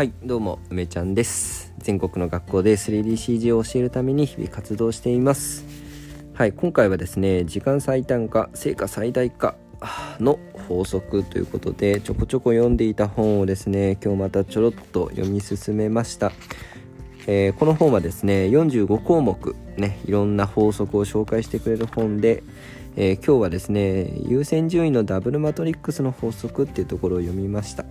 はいどうも梅ちゃんです。全国の学校で 3DCG を教えるために日々活動しています。はい今回はですね時間最短化成果最大化の法則ということでちょこちょこ読んでいた本をですね今日またちょろっと読み進めました。えー、この本はですね45項目ねいろんな法則を紹介してくれる本で、えー、今日はですね優先順位のダブルマトリックスの法則っていうところを読みました。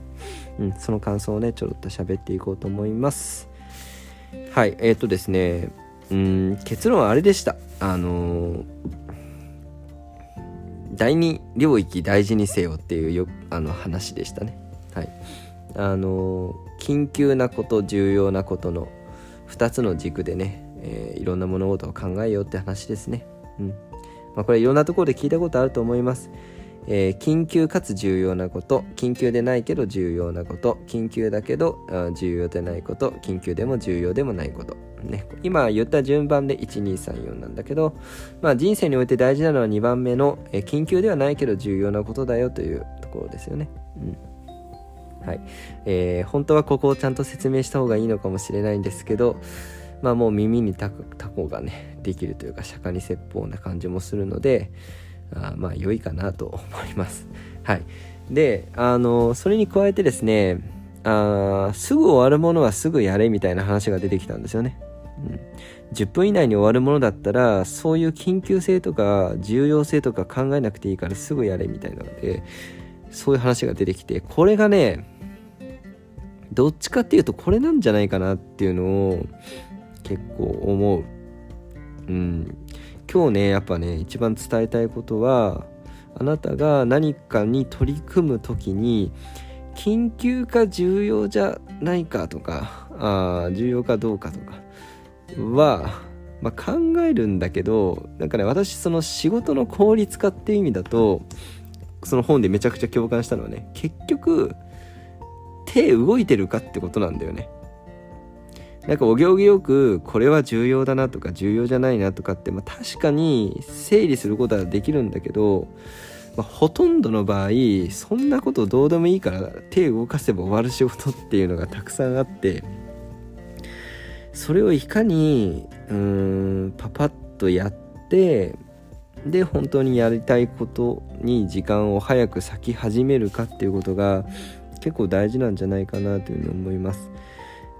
うん、その感想をねちょろっと喋っていこうと思います。はいえっ、ー、とですねうん結論はあれでした。あの、第二領域大事にせよっていうよあの話でしたね。はい。あの、緊急なこと重要なことの2つの軸でね、えー、いろんな物事を考えようって話ですね。うん。まあ、これいろんなところで聞いたことあると思います。えー、緊急かつ重要なこと緊急でないけど重要なこと緊急だけど重要でないこと緊急でも重要でもないこと、ね、今言った順番で1234なんだけど、まあ、人生において大事なのは2番目の、えー、緊急ではないけど重要なことだよというところですよね。うん。はいえー、本当はここをちゃんと説明した方がいいのかもしれないんですけど、まあ、もう耳にタコがねできるというか釈迦に説法な感じもするので、あまあ良いかなと思います。はい。で、あの、それに加えてですね、あすぐ終わるものはすぐやれみたいな話が出てきたんですよね。うん、10分以内に終わるものだったらそういう緊急性とか重要性とか考えなくていいからすぐやれみたいなのでそういう話が出てきてこれがねどっちかっていうとこれなんじゃないかなっていうのを結構思う。うん、今日ねやっぱね一番伝えたいことはあなたが何かに取り組む時に緊急か重要じゃないかとかあ重要かどうかとかは、まあ、考えるんだけどなんかね私その仕事の効率化っていう意味だとその本でめちゃくちゃ共感したのはね結局手動いてるかってことなんだよね。なんかお行儀よくこれは重要だなとか重要じゃないなとかって、まあ、確かに整理することはできるんだけど、まあ、ほとんどの場合そんなことどうでもいいから手動かせば終わる仕事っていうのがたくさんあってそれをいかにうーんパパッとやってで本当にやりたいことに時間を早く咲き始めるかっていうことが結構大事なんじゃないかなというふうに思います。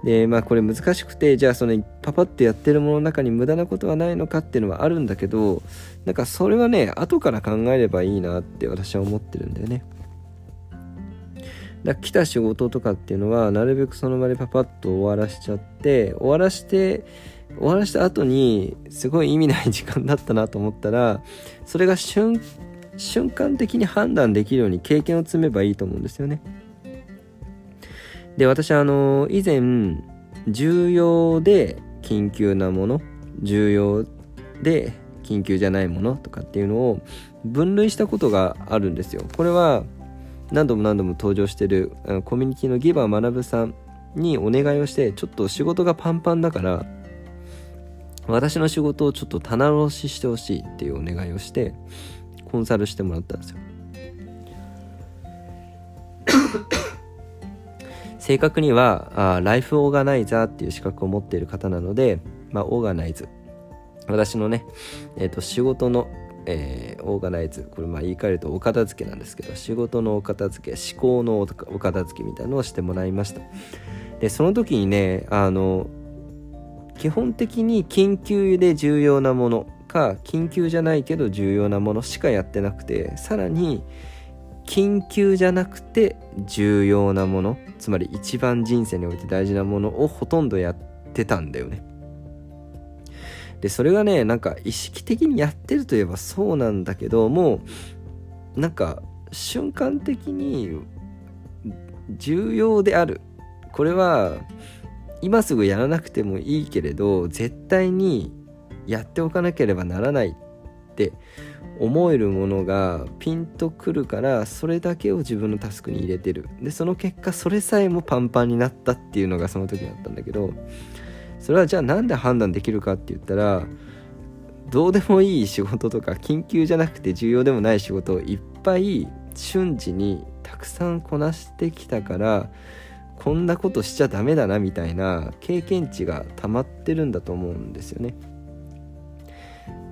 でまあこれ難しくてじゃあそのパパってやってるものの中に無駄なことはないのかっていうのはあるんだけどなんかそれはね後から考えればいいなって私は思ってるんだよねだ来た仕事とかっていうのはなるべくその場でパパッと終わらしちゃって終わらして終わらした後にすごい意味ない時間だったなと思ったらそれが瞬間的に判断できるように経験を積めばいいと思うんですよねで、私あの、以前、重要で緊急なもの、重要で緊急じゃないものとかっていうのを分類したことがあるんですよ。これは何度も何度も登場してるコミュニティのギバー学さんにお願いをしてちょっと仕事がパンパンだから私の仕事をちょっと棚卸ししてほしいっていうお願いをしてコンサルしてもらったんですよ。正確にはあライフオーガナイザーっていう資格を持っている方なので、まあ、オーガナイズ。私のね、えーと、仕事の、えー、オーガナイズ。これまあ言い換えるとお片付けなんですけど仕事のお片付け思考のお片付けみたいなのをしてもらいました。でその時にねあの基本的に緊急で重要なものか緊急じゃないけど重要なものしかやってなくてさらに緊急じゃなくて重要なものつまり一番人生において大事なものをほとんどやってたんだよね。でそれがねなんか意識的にやってるといえばそうなんだけどもうなんか瞬間的に重要である。これは今すぐやらなくてもいいけれど絶対にやっておかなければならないって思えるものがピンとくるからそれだけを自分のタスクに入れてる。でその結果それさえもパンパンになったっていうのがその時だったんだけどそれはじゃあなんで判断できるかって言ったらどうでもいい仕事とか緊急じゃなくて重要でもない仕事をいっぱい瞬時にたくさんこなしてきたからこんなことしちゃダメだなみたいな経験値が溜まってるんだと思うんですよね。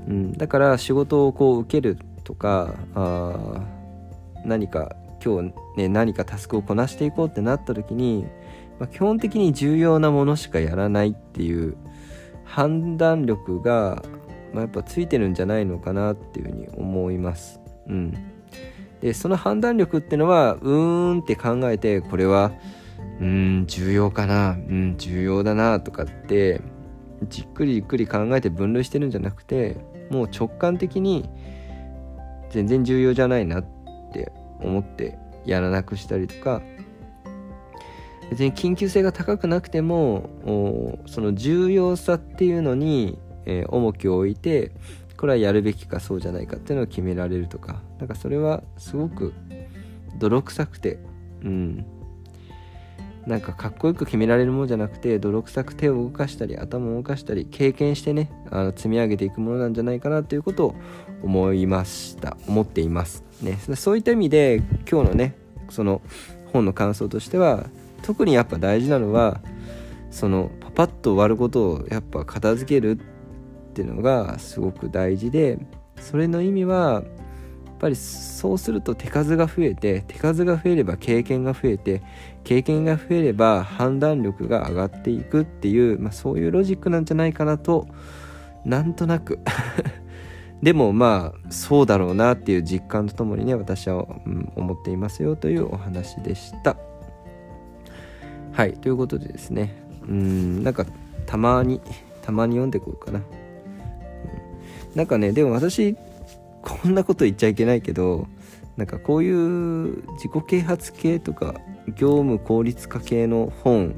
うん、だから仕事をこう受けるとかあ何か今日ね何かタスクをこなしていこうってなった時に、まあ、基本的に重要なものしかやらないっていう判断力が、まあ、やっぱついてるんじゃないのかなっていうふうに思います。うん、でその判断力ってのはうーんって考えてこれはうん重要かな。うん重要だなとかってじっくりじっくり考えて分類してるんじゃなくてもう直感的に全然重要じゃないなって思ってやらなくしたりとか別に緊急性が高くなくてもその重要さっていうのに、えー、重きを置いてこれはやるべきかそうじゃないかっていうのを決められるとかなんかそれはすごく泥臭くてうん。なんかかっこよく決められるものじゃなくて泥臭く手を動かしたり頭を動かしたり経験してねあの積み上げていくものなんじゃないかなということを思いました。思っています。ね。そういった意味で今日のねその本の感想としては特にやっぱ大事なのはそのパパッと終わることをやっぱ片付けるっていうのがすごく大事でそれの意味はぱりそうすると手数が増えて手数が増えれば経験が増えて経験が増えれば判断力が上がっていくっていう、まあ、そういうロジックなんじゃないかなとなんとなく。でもまあそうだろうなっていう実感とともにね私は、思っていますよというお話でした。はいということでですねうんなんかたまにたまに読んでこうかな、なんかねでも私こんなこと言っちゃいけないけどなんかこういう自己啓発系とか業務効率化系の本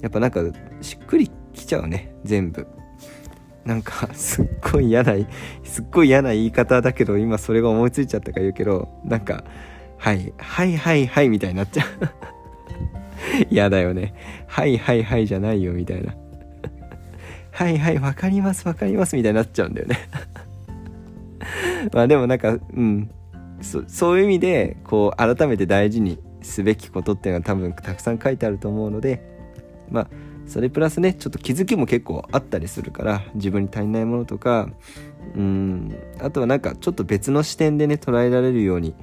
やっぱなんかしっくりきちゃうね全部。なんかすっごい嫌なすっごい嫌な言い方だけど今それが思いついちゃったから言うけどなんかはいはいはいはいみたいになっちゃう。嫌だよね。はいはいはいじゃないよみたいな。はいはいわかりますわかりますみたいになっちゃうんだよね。まあでもなんかうん。そそういう意味でこう改めて大事にすべきことっていうのは多分たくさん書いてあると思うのでまあそれプラスねちょっと気づきも結構あったりするから自分に足りないものとかうん。あとはなんかちょっと別の視点でね捉えられるように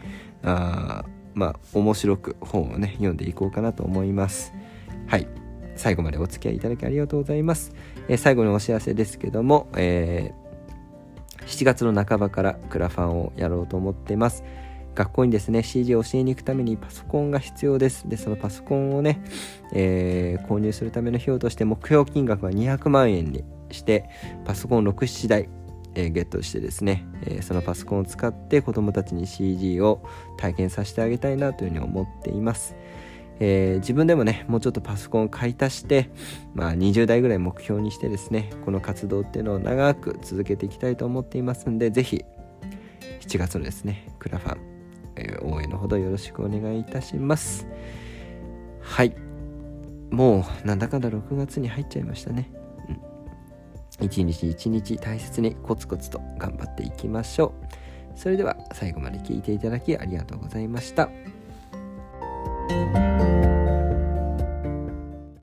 あまあ面白く本をね読んでいこうかなと思います。はい。最後までお付き合いいただきありがとうございます、えー、最後にお知らせですけども、えー7月の半ばからクラファンをやろうと思っています。学校にですね、CG を教えに行くためにパソコンが必要です。で、そのパソコンをね、えー、購入するための費用として目標金額は200万円にして、パソコン6、7台、えー、ゲットしてですね、えー、そのパソコンを使って子供たちに CG を体験させてあげたいなというふうに思っています。えー、自分でもねもうちょっとパソコンを買い足して、まあ、20代ぐらい目標にしてですねこの活動っていうのを長く続けていきたいと思っていますんで是非7月のですねクラファン、えー、応援のほどよろしくお願いいたします。はい。もうなんだかんだ6月に入っちゃいましたね、うん、一日一日大切にコツコツと頑張っていきましょう。それでは最後まで聞いていただきありがとうございました。